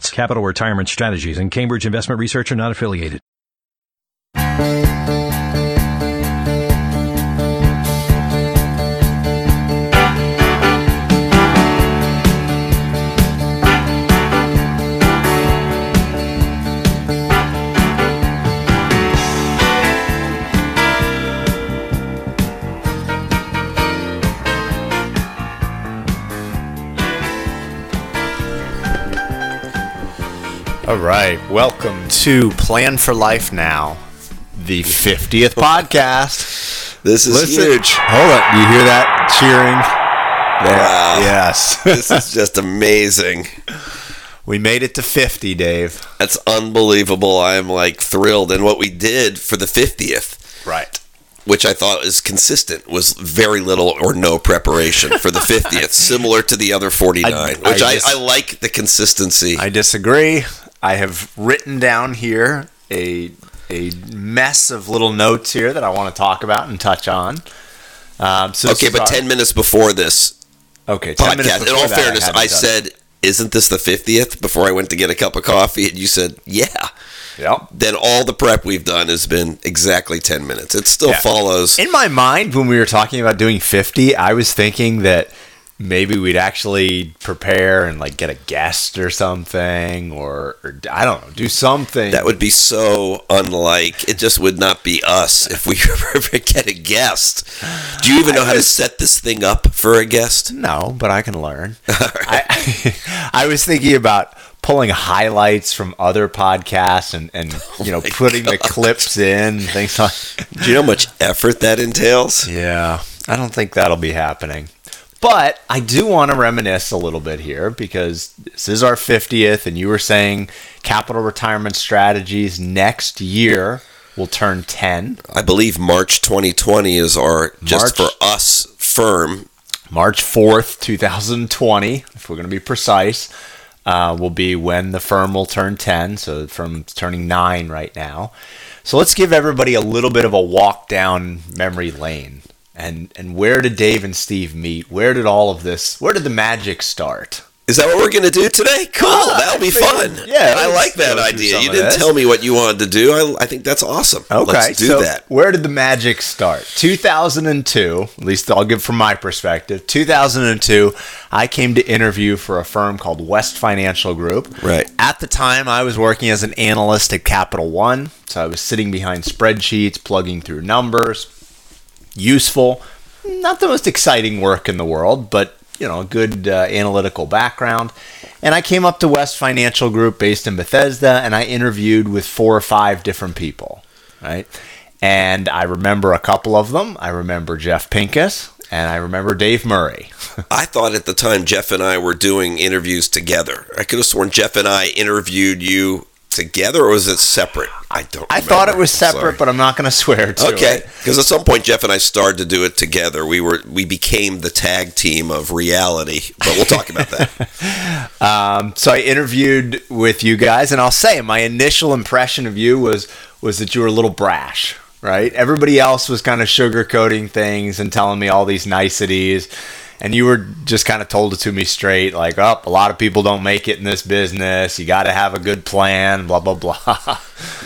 Capital Retirement Strategies and Cambridge Investment Research are not affiliated. All right, welcome to Plan for Life Now, the 50th podcast. This is Listen, huge. Hold on, you hear that cheering? Wow. yes. This is just amazing. we made it to 50, Dave. That's unbelievable. I am like thrilled. And what we did for the 50th, Right. which I thought was consistent, was very little or no preparation for the 50th, similar to the other 49, I- which I I, just- I like the consistency. I disagree. I have written down here a a mess of little notes here that I want to talk about and touch on. Um, so okay, but 10 minutes before this okay, 10 minutes podcast, in all that, fairness, hadn't I, done it. said, Isn't this the 50th? before I went to get a cup of coffee. And you said, Yeah. Yep. Then all the prep we've done has been exactly 10 minutes. It still Yeah. follows. In my mind, when we were talking about doing 50, I was thinking that maybe we'd actually prepare and like get a guest or something, or, or I don't know, do something. That would be so unlike. It just would not be us if we ever get a guest. Do you even know how to set this thing up for a guest? no, but I can learn. I, I was thinking about pulling highlights from other podcasts and, and oh you know putting the clips in things like. Do you know how much effort that entails? Yeah, I don't think that'll be happening. But I do want to reminisce a little bit here because this is our 50th, and you were saying capital retirement strategies next year will turn 10. I believe March 2020 is our just March. for us firm. March 4th, 2020, if we're going to be precise, uh, will be when the firm will turn 10. So from turning 9 right now. So let's give everybody a little bit of a walk down memory lane. And, and where did Dave and Steve meet? Where did all of this, where did the magic start? Is that what we're going to do today? Cool. Ah, That'll be fun. yeah, I like that idea. You didn't tell me what you wanted to do. I, I think that's awesome. Okay, Let's do so that. where did the magic start? 2002, at least I'll give from my perspective. 2002, I came to interview for a firm called West Financial Group. Right. At the time, I was working as an analyst at Capital One, so I was sitting behind spreadsheets, plugging through numbers. Useful, not the most exciting work in the world, but you know, a good uh, analytical background. And I came up to West Financial Group based in Bethesda, and I interviewed with four or five different people, right? And I remember a couple of them. I remember Jeff Pincus, and I remember Dave Murray. I thought at the time Jeff and I were doing interviews together. I could have sworn Jeff and I interviewed you together, or was it separate? I don't. I thought it was separate, sorry. but I'm not going to swear to okay. it. Because at some point Jeff and I started to do it together. We were we became the tag team of reality, but we'll talk about that. Um, so I interviewed with you guys, and I'll say my initial impression of you was was that you were a little brash, right? Everybody else was kind of sugarcoating things and telling me all these niceties, and you were just kind of told it to me straight, like, "Oh, a lot of people don't make it in this business. You got to have a good plan." Blah blah blah.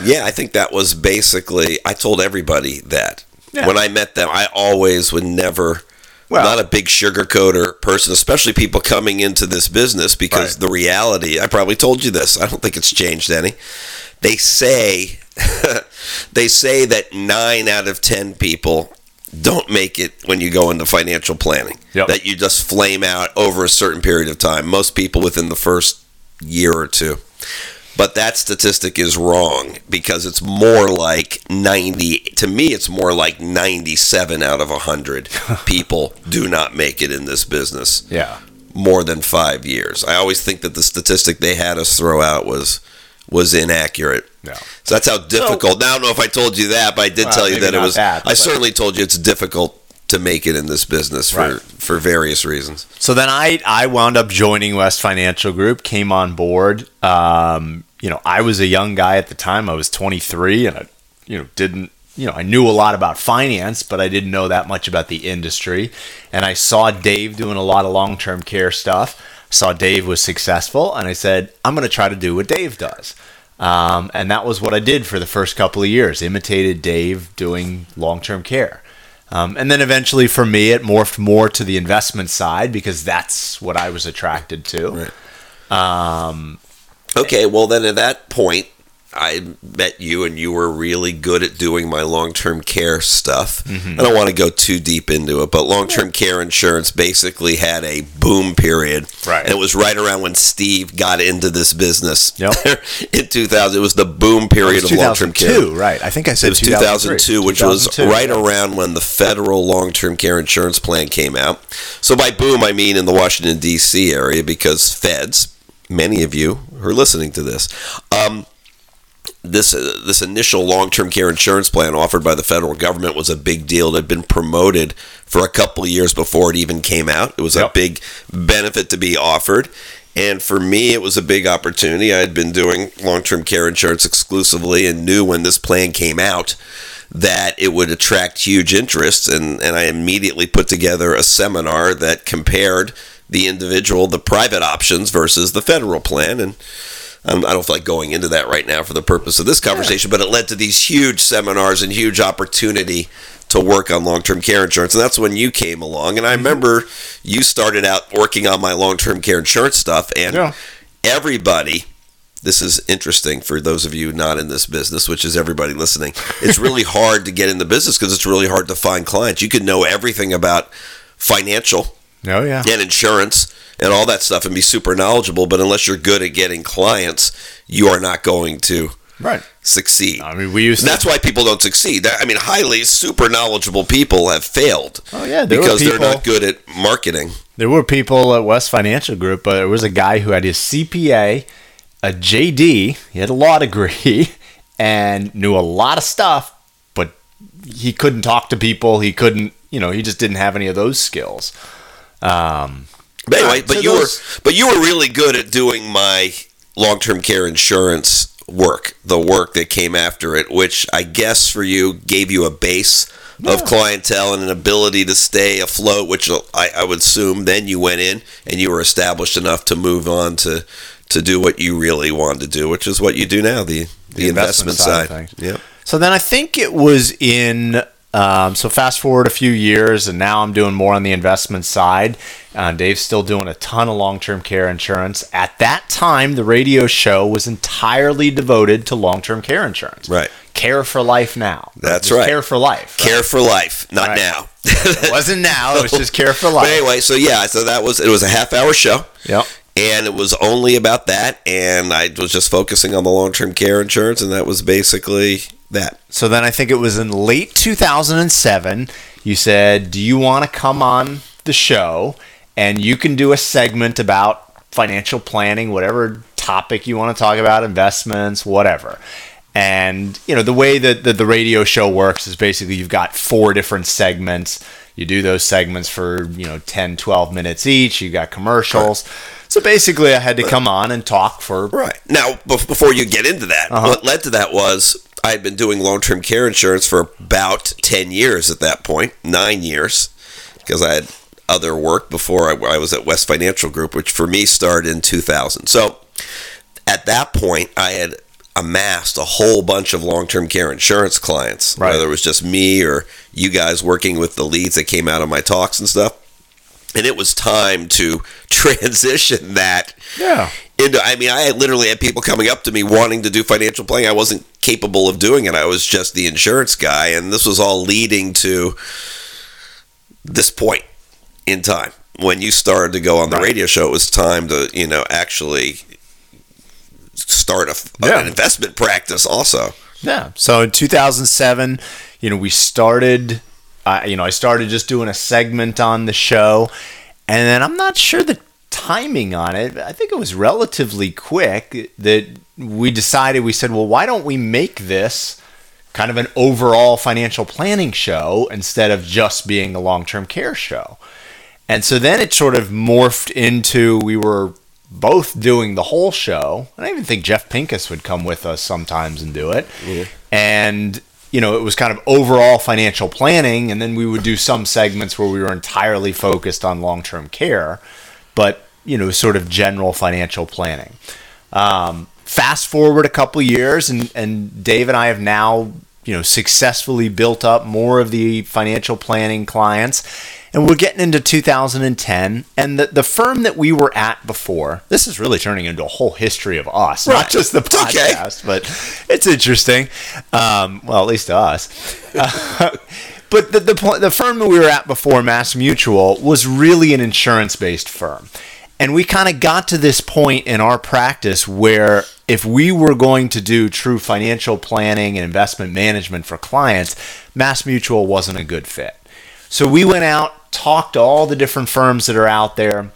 yeah, I think that was basically. I told everybody that Yeah. when I met them. I always would never. Well- not a big sugarcoater person, especially people coming into this business because Right. the reality, I probably told you this. I don't think it's changed any. They say they say that 9 out of 10 people don't make it when you go into financial planning. Yep. That you just flame out over a certain period of time. Most people within the first year or two. But that statistic is wrong because it's more like 90 to me it's more like 97 out of 100 people do not make it in this business. yeah. more than five years. I always think that the statistic they had us throw out was was inaccurate. Yeah. So that's how difficult. now I don't know if I told you that, but I did Well, tell you that it was. that, I certainly told you it's difficult to make it in this business for Right. for various reasons. So then I I wound up joining West Financial Group, came on board. Um, you know, I was a young guy at the time. I was 23, and I, you know, didn't you know I knew a lot about finance, but I didn't know that much about the industry. And I saw Dave doing a lot of long term care stuff. Saw Dave was successful, and I said I'm going to try to do what Dave does. Um, and that was what I did for the first couple of years. Imitated Dave doing long term care. Um, and then eventually for me, it morphed more to the investment side because that's what I was attracted to. Right. Um, Okay, well then at that point, I met you, and you were really good at doing my long term care stuff. Mm-hmm. I don't want to go too deep into it, but long term care insurance basically had a boom period. Right. And it was right around when Steve got into this business. Yep. in 2000, it was the boom period of long term care. 2002, right? I think I said It was 2002, which was right yeah. around when the federal long-term care insurance plan came out. So by boom, I mean in the Washington D.C. area because feds, many of you who are listening to this, um, this uh, this initial long-term care insurance plan offered by the federal government was a big deal. It had been promoted for a couple of years before it even came out. It was a big benefit to be offered. And for me, it was a big opportunity. I had been doing long term care insurance exclusively and knew when this plan came out that it would attract huge interest. And, and I immediately put together a seminar that compared the individual, the private options versus the federal plan. And Um, I don't feel like going into that right now for the purpose of this conversation, but it led to these huge seminars and huge opportunity to work on long term care insurance. And that's when you came along. And I mm-hmm. remember you started out working on my long term care insurance stuff, and Yeah. everybody. This is interesting for those of you not in this business, which is everybody listening. It's really hard to get in the business because it's really hard to find clients. You can know everything about financial Oh yeah. and insurance and all that stuff and be super knowledgeable, but unless you're good at getting clients, you are not going to Right. succeed. I mean, we used to. that's why people don't succeed. I mean, highly super knowledgeable people have failed Oh, yeah, because they're not good at marketing. There were people at West Financial Group, but there was a guy who had his CPA, a JD, he had a law degree, and knew a lot of stuff, but he couldn't talk to people. He couldn't, you know, he just didn't have any of those skills. Um, But anyway, Right, but so you those- were but you were really good at doing my long-term care insurance work, the work that came after it, which I guess for you gave you a base of clientele and an ability to stay afloat, which I, I would assume then you went in and you were established enough to move on to to do what you really wanted to do, which is what you do now, the the, investment, investment side side. Yep. So then I think it was in. Um, so fast forward a few years, and now I'm doing more on the investment side. Uh, Dave's still doing a ton of long-term care insurance. At that time, the radio show was entirely devoted to long-term care insurance. Right. Care for life now. That's right. Care for life. right? Care for life, not Right. now. It wasn't now. It was just care for But life. anyway, so yeah, so that was it was a half hour show. Yep. and it was only about that and i was just focusing on the long-term care insurance and that was basically that So then I think it was in late 2007. You said, "Do you want to come on the show and you can do a segment about financial planning, whatever topic you want to talk about, investments, whatever." And you know the way that the, the radio show works is basically you've got four different segments. You do those segments for you know 10, 12 minutes each. You've got commercials. So basically, I had to come on and talk for right now before you get into that Uh-huh. what led to that was i had been doing long-term care insurance for about 10 years at that point nine years because i had other work before I, I was at west financial group which for me started in 2000 so at that point i had amassed a whole bunch of long-term care insurance clients Right. whether it was just me or you guys working with the leads that came out of my talks and stuff and it was time to transition that Yeah. into i mean i literally had people coming up to me wanting to do financial planning i wasn't capable of doing it i was just the insurance guy and this was all leading to this point in time when you started to go on the Right. radio show it was time to you know actually start a, Yeah. an investment practice also Yeah. So in 2007, you know, we started, uh, you know, I started just doing a segment on the show. And then I'm not sure the timing on it, I think it was relatively quick that we decided, we said, well, why don't we make this kind of an overall financial planning show instead of just being a long term care show? And so then it sort of morphed into we were both doing the whole show. And I even think Jeff Pincus would come with us sometimes and do it. And you know, it was kind of overall financial planning, and then we would do some segments where we were entirely focused on long term care, but, you know, sort of general financial planning. Um, fast forward a couple years, and, and Dave and I have now, you know, successfully built up more of the financial planning clients and we're getting into 2010 and the, the firm that we were at before this is really turning into a whole history of us Right. not just the It's okay. podcast but it's interesting um, well at least to us Uh, but the, the, the firm that we were at before mass mutual was really an insurance based firm and we kind of got to this point in our practice where if we were going to do true financial planning and investment management for clients mass mutual wasn't a good fit so we went out, talked to all the different firms that are out there,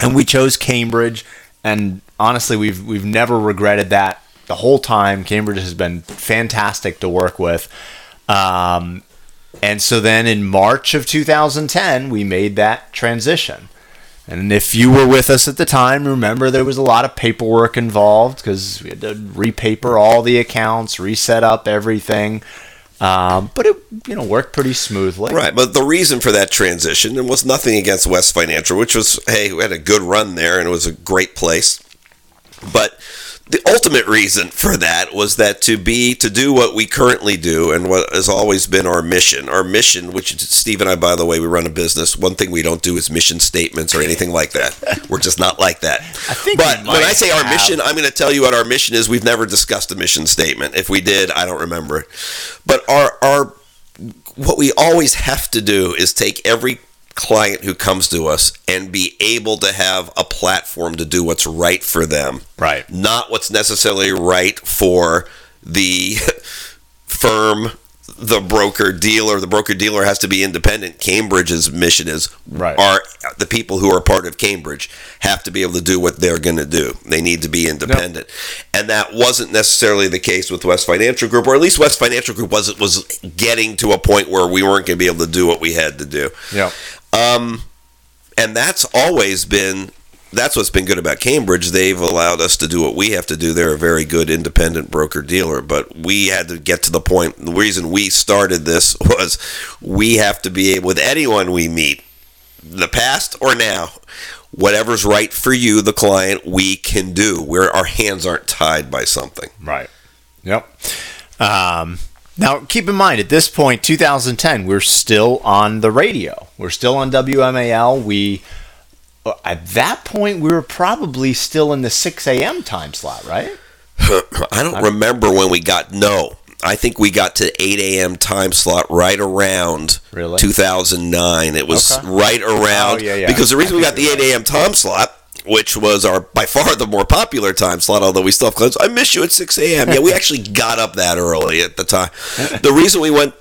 and we chose Cambridge. And honestly, we've we've never regretted that the whole time. Cambridge has been fantastic to work with. Um, and so then in March of 2010, we made that transition. And if you were with us at the time, remember there was a lot of paperwork involved because we had to repaper all the accounts, reset up everything. Um, but it, you know, worked pretty smoothly. Right, but the reason for that transition and was nothing against West Financial, which was hey, we had a good run there and it was a great place. But the ultimate reason for that was that to be to do what we currently do and what has always been our mission. Our mission, which is- Steve and I, by the way, we run a business. One thing we don't do is mission statements or anything like that. We're just not like that. I think but when I say our mission, I'm going to tell you what our mission is. We've never discussed a mission statement. If we did, I don't remember it. But our our what we always have to do is take every client who comes to us and be able to have a platform to do what's right for them. Right. Not what's necessarily right for the firm, the broker dealer. The broker dealer has to be independent. Cambridge's mission is Right. are the people who are part of Cambridge have to be able to do what they're going to do. They need to be independent, and that wasn't necessarily the case with West Financial Group, or at least West Financial Group was was getting to a point where we weren't going to be able to do what we had to do. Yeah. Um, and that's always been that's what's been good about Cambridge. They've allowed us to do what we have to do. They're a very good independent broker dealer, but we had to get to the point. The reason we started this was we have to be able with anyone we meet, the past or now, whatever's right for you, the client, we can do. Where our hands aren't tied by something. Right. Yep. Um, now, keep in mind, at this point, 2010, we're still on the radio. We're still on WMAL. We, uh, at that point, we were probably still in the 6 a.m. time slot, right? I don't remember when we got no. I think we got to 8 a.m. time slot right around Really? 2009. It was Okay. right around Oh, yeah, yeah. because the reason we got the 8 a.m. time slot, which was our by far the more popular time slot, although we still have clients. I miss you at 6 a.m. Yeah, we actually got up that early at the time. The reason we went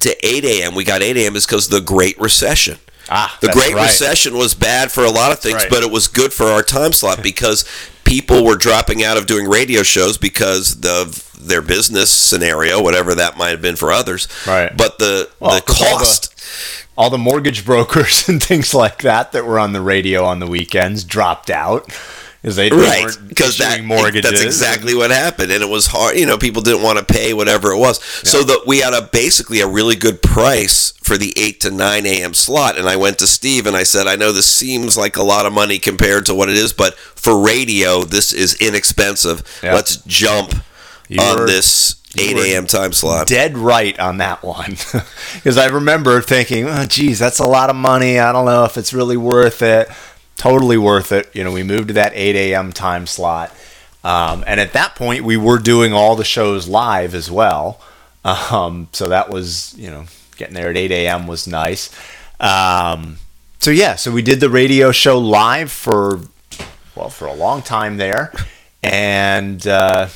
to 8 a.m. we got 8 a.m. is because the Great Recession. Ah, the Great right. Recession was bad for a lot of things, Right. but it was good for our time slot because people were dropping out of doing radio shows because of their business scenario, whatever that might have been for others. Right. But the Well, the 'cause all the- cost. All the mortgage brokers and things like that that were on the radio on the weekends dropped out because they, Right, because that mortgages. that's exactly what happened, and it was hard. You know, people didn't want to pay whatever it was, so that we had a basically a really good price for the eight to nine a.m. slot. And I went to Steve and I said, I know this seems like a lot of money compared to what it is, but for radio, this is inexpensive. Yeah. Let's jump You on were- this you eight a.m. time slot. dead right on that one because I remember thinking, oh, geez, that's a lot of money. I don't know if it's really worth it. Totally worth it. You know, we moved to that 8 a.m. time slot. Um, and at that point, we were doing all the shows live as well. Um, so that was, you know, getting there at 8 a.m. was nice. Um, so yeah, so we did the radio show live for, well, for a long time there. And, uh,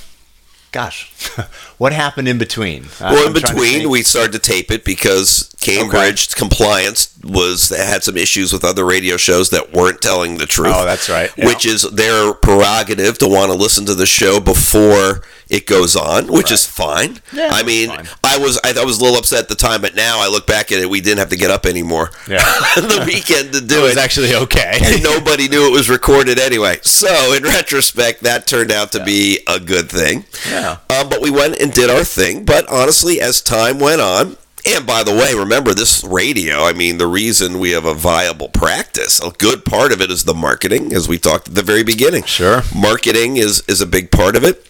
gosh, what happened in between? Well, I'm in between, we started to tape it because Cambridge compliance was had some issues with other radio shows that weren't telling the truth. Oh, that's right. Yeah. Which is their prerogative to want to listen to the show before it goes on, which is fine. Yeah, I mean, fine. I was I, I was a little upset at the time, but now I look back at it, we didn't have to get up anymore. Yeah. on the weekend to do it was actually okay. and nobody knew it was recorded anyway. So, in retrospect, that turned out to be a good thing. Yeah. Um, but we went and did our thing. But honestly, as time went on, and by the way, remember this radio, I mean, the reason we have a viable practice, a good part of it is the marketing, as we talked at the very beginning. Sure. Marketing is, is a big part of it.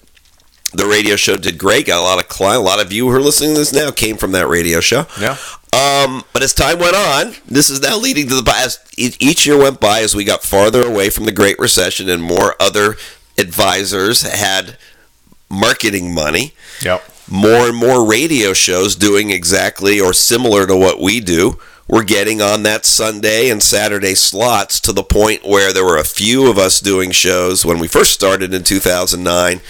The radio show did great. Got a lot of client. A lot of you who are listening to this now came from that radio show. Yeah. Um, but as time went on, this is now leading to the as e- each year went by as we got farther away from the Great Recession and more other advisors had marketing money. Yep. More and more radio shows doing exactly or similar to what we do were getting on that Sunday and Saturday slots to the point where there were a few of us doing shows when we first started in 2009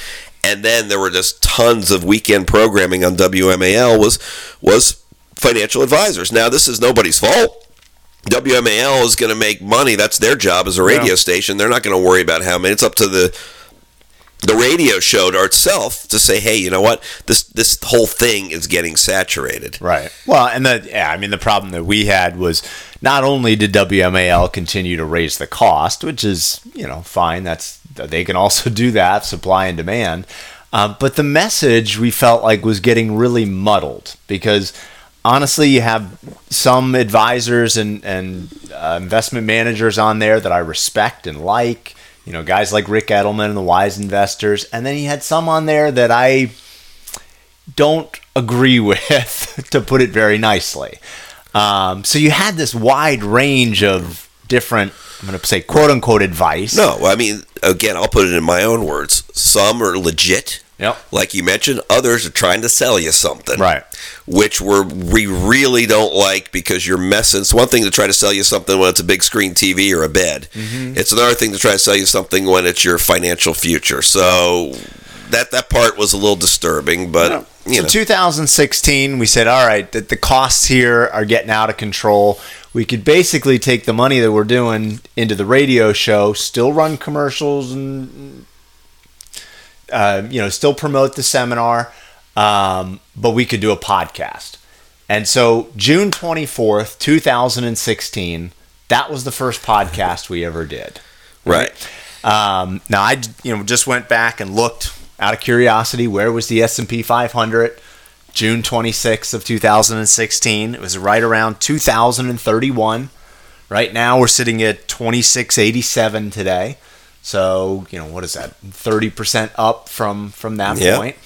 and then there were just tons of weekend programming on WMAL was was financial advisors. Now this is nobody's fault. WMAL is going to make money. That's their job as a radio Yeah. station. They're not going to worry about how many. It's up to the the radio show to itself to say, hey, you know what? This this whole thing is getting saturated. Right. Well, and the yeah, I mean the problem that we had was not only did WMAL continue to raise the cost, which is you know fine. That's they can also do that, supply and demand. Uh, but the message we felt like was getting really muddled because honestly, you have some advisors and and uh, investment managers on there that I respect and like. You know, guys like Ric Edelman and the Wise Investors, and then he had some on there that I don't agree with, to put it very nicely. Um, so you had this wide range of different, I'm going to say quote unquote advice. No, I mean, again, I'll put it in my own words. Some are legit. Yep. Like you mentioned, others are trying to sell you something. Right. Which we're, we really don't like because you're messing. It's one thing to try to sell you something when it's a big screen TV or a bed. Mm-hmm. It's another thing to try to sell you something when it's your financial future. So that that part was a little disturbing, but you so know. 2016, we said, all right, that the costs here are getting out of control. We could basically take the money that we're doing into the radio show, still run commercials and uh, you know, still promote the seminar, um, but we could do a podcast. And so June 24th, 2016, that was the first podcast we ever did. right. Um, now I, you know, just went back and looked out of curiosity. Where was the S and P 500? June 26th of 2016. It was right around 2031. Right now we're sitting at 2687 today. So you know what is that? 30% up from from that Yeah. point.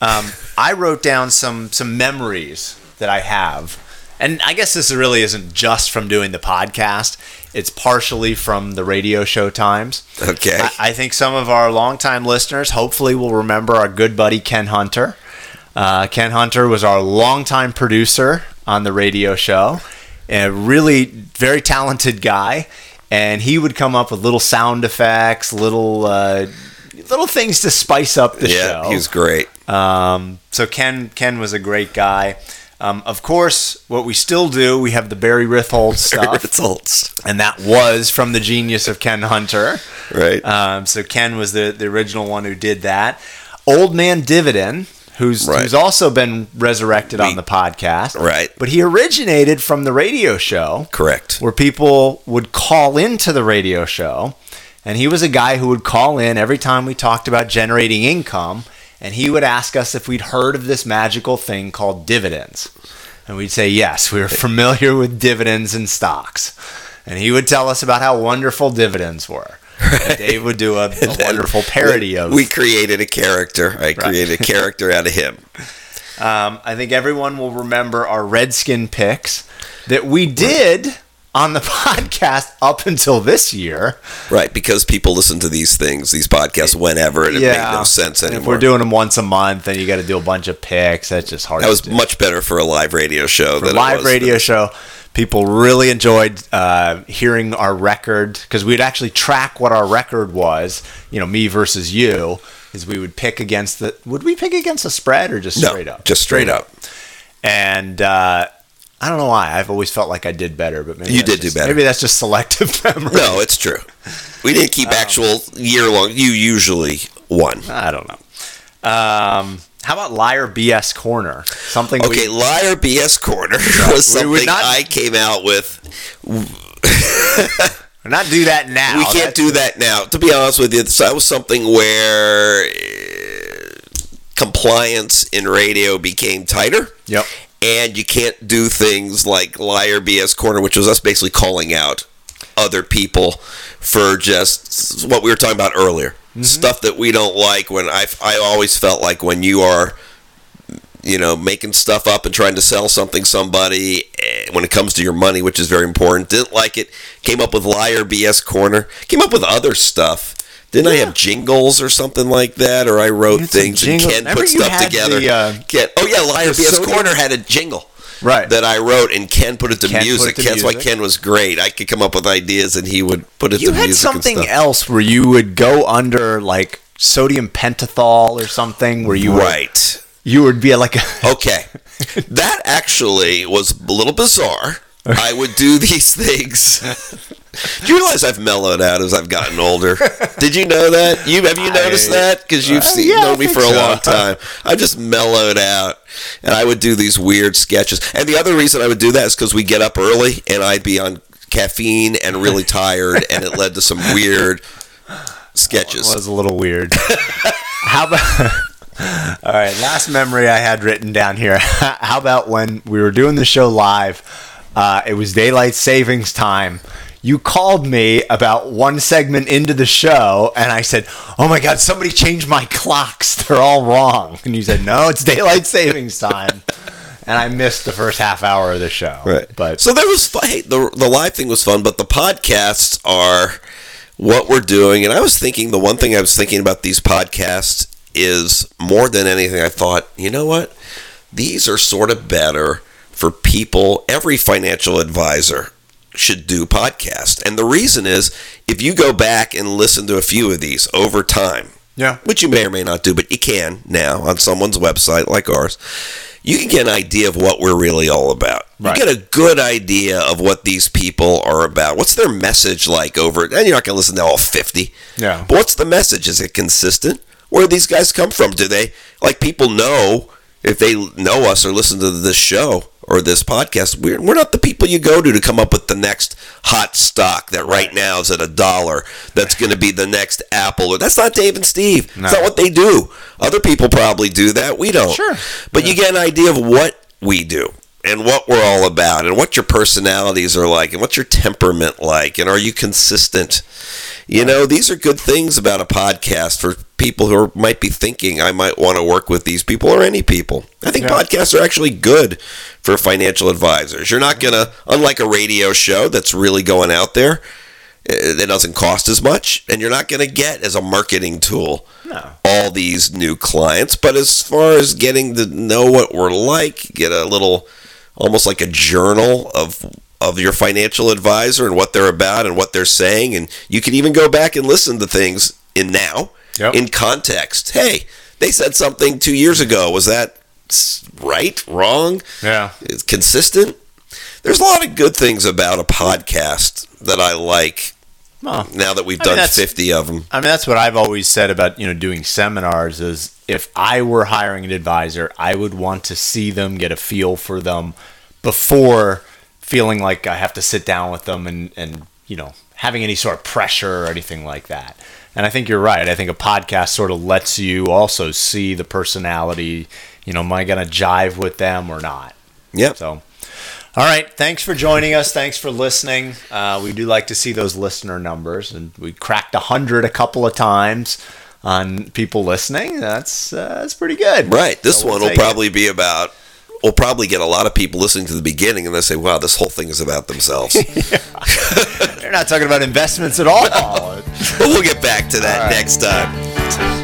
Um, I wrote down some some memories that I have, and I guess this really isn't just from doing the podcast. It's partially from the radio show times. Okay. I, I think some of our longtime listeners hopefully will remember our good buddy Ken Hunter. Uh, Ken Hunter was our longtime producer on the radio show, a really very talented guy, and he would come up with little sound effects, little uh, little things to spice up the yeah, show. he was great. Um, so Ken Ken was a great guy. Um, of course, what we still do, we have the Barry Ritholtz stuff, Results. and that was from the genius of Ken Hunter. Right. Um, so Ken was the, the original one who did that. Old Man Dividend, who's Right. who's also been resurrected on the podcast. Right. But he originated from the radio show Correct. where people would call into the radio show. And he was a guy who would call in every time we talked about generating income. And he would ask us if we'd heard of this magical thing called dividends. And we'd say, yes, we were familiar with dividends and stocks. And he would tell us about how wonderful dividends were. And Dave would do a, a wonderful parody we, of. We created a character. I created a character out of him. Um, I think everyone will remember our Redskin picks that we did on the podcast up until this year. Right, because people listen to these things, these podcasts, whenever, and it made no sense And anymore. If we're doing them once a month, then you got to do a bunch of picks. That's just hard. that was do. much better for a live radio show For than live it was radio show. People really enjoyed uh, hearing our record because we'd actually track what our record was. You know, me versus you. is we would pick against the. Would we pick against the spread or just No, straight up? just straight up. And uh, I don't know why. I've always felt like I did better, but maybe You did do better. Maybe that's just selective memory. No, it's true. We didn't keep actual year long. You usually won. I don't know. Um, how about liar BS corner? Something. we- Okay, liar BS corner was something not- I came out with. not do that now. we can't That's- do that now. To be honest with you, that was something where uh, compliance in radio became tighter. Yep. And you can't do things like liar BS corner, which was us basically calling out other people for just what we were talking about earlier. Mm-hmm. Stuff that we don't like when I I always felt like when you are you know, making stuff up and trying to sell something somebody eh, when it comes to your money, which is very important. Didn't like it. Came up with liar BS corner. Came up with other stuff. Didn't I have jingles or something like that? Or I wrote things and. Ken Remember put stuff together. the, uh, Ken- oh yeah, liar BS corner had a jingle. Right. That I wrote and Ken put it to Ken music. it to That's why. Ken was great. I could come up with ideas and he would put it You to had music. something else where you would go under like sodium pentothal or something where you would, Right. you would be like a Okay. that actually was a little bizarre. I would do these things. Do you realize I've mellowed out as I've gotten older? Did you know that? You have you noticed I- that? Because you've Uh, seen, yeah, known me for a long time. I've just mellowed out, and I would do these weird sketches. And the other reason I would do that is because we get up early, and I'd be on caffeine and really tired, and it led to some weird sketches. It was a little weird. How about? All right, last memory I had written down here. How about when we were doing the show live? Uh, it was daylight savings time. You called me about one segment into the show, and I said, "Oh my God, somebody changed my clocks. They're all wrong." And you said, "No, it's daylight savings time." And I missed the first half hour of the show. Right. but so there was fun. Hey, the the live thing was fun, but the podcasts are what we're doing. And I was thinking the one thing I was thinking about these podcasts is more than anything. I thought, you know what? These are sort of better for people. Every financial advisor should do podcasts, and the reason is if you go back and listen to a few of these over time, yeah, which you may or may not do, but you can now on someone's website like ours. You can get an idea of what we're really all about. Right. You get a good idea of what these people are about. What's their message like over And you're not going to listen to all 50. Yeah. But what's the message? Is it consistent? Where do these guys come from? Do they, like, people know if they know us or listen to this show or this podcast, we're, we're not the people you go to to come up with the next hot stock that right now is at a dollar that's going to be the next Apple. Or That's not Dave and Steve. No. That's not what they do. Other people probably do that. We don't. Sure. But you get an idea of what we do and what we're all about and what your personalities are like and what's your temperament like and are you consistent. You know, these are good things about a podcast for people who are, might be thinking I might want to work with these people or any people. I think Yeah. podcasts are actually good for financial advisors. You're not going to, unlike a radio show that's really going out there, eh, that doesn't cost as much, and you're not going to get as a marketing tool No. all these new clients. But as far as getting to know what we're like, get a little, almost like a journal of of your financial advisor and what they're about and what they're saying, and you can even go back and listen to things in now Yep. in context. Hey, they said something two years ago. Was that right? Wrong? yeah. It's consistent. There's a lot of good things about a podcast that I like. Well, Now that we've I done that's- 50 of them. I mean, that's what I've always said about you know doing seminars. Is if I were hiring an advisor, I would want to see them, get a feel for them, before feeling like I have to sit down with them and and you know having any sort of pressure or anything like that. And I think you're right. I think a podcast sort of lets you also see the personality. You know, am I going to jive with them or not? Yep. So, all right. Thanks for joining us. Thanks for listening. Uh, we do like to see those listener numbers, and we cracked a hundred a couple of times on people listening. That's uh, that's pretty good. Right. This So we'll one will take it. probably be about. We'll probably get a lot of people listening to the beginning and they say, wow, this whole thing is about themselves. They're not talking about investments at all. but we'll get back to that right. next time.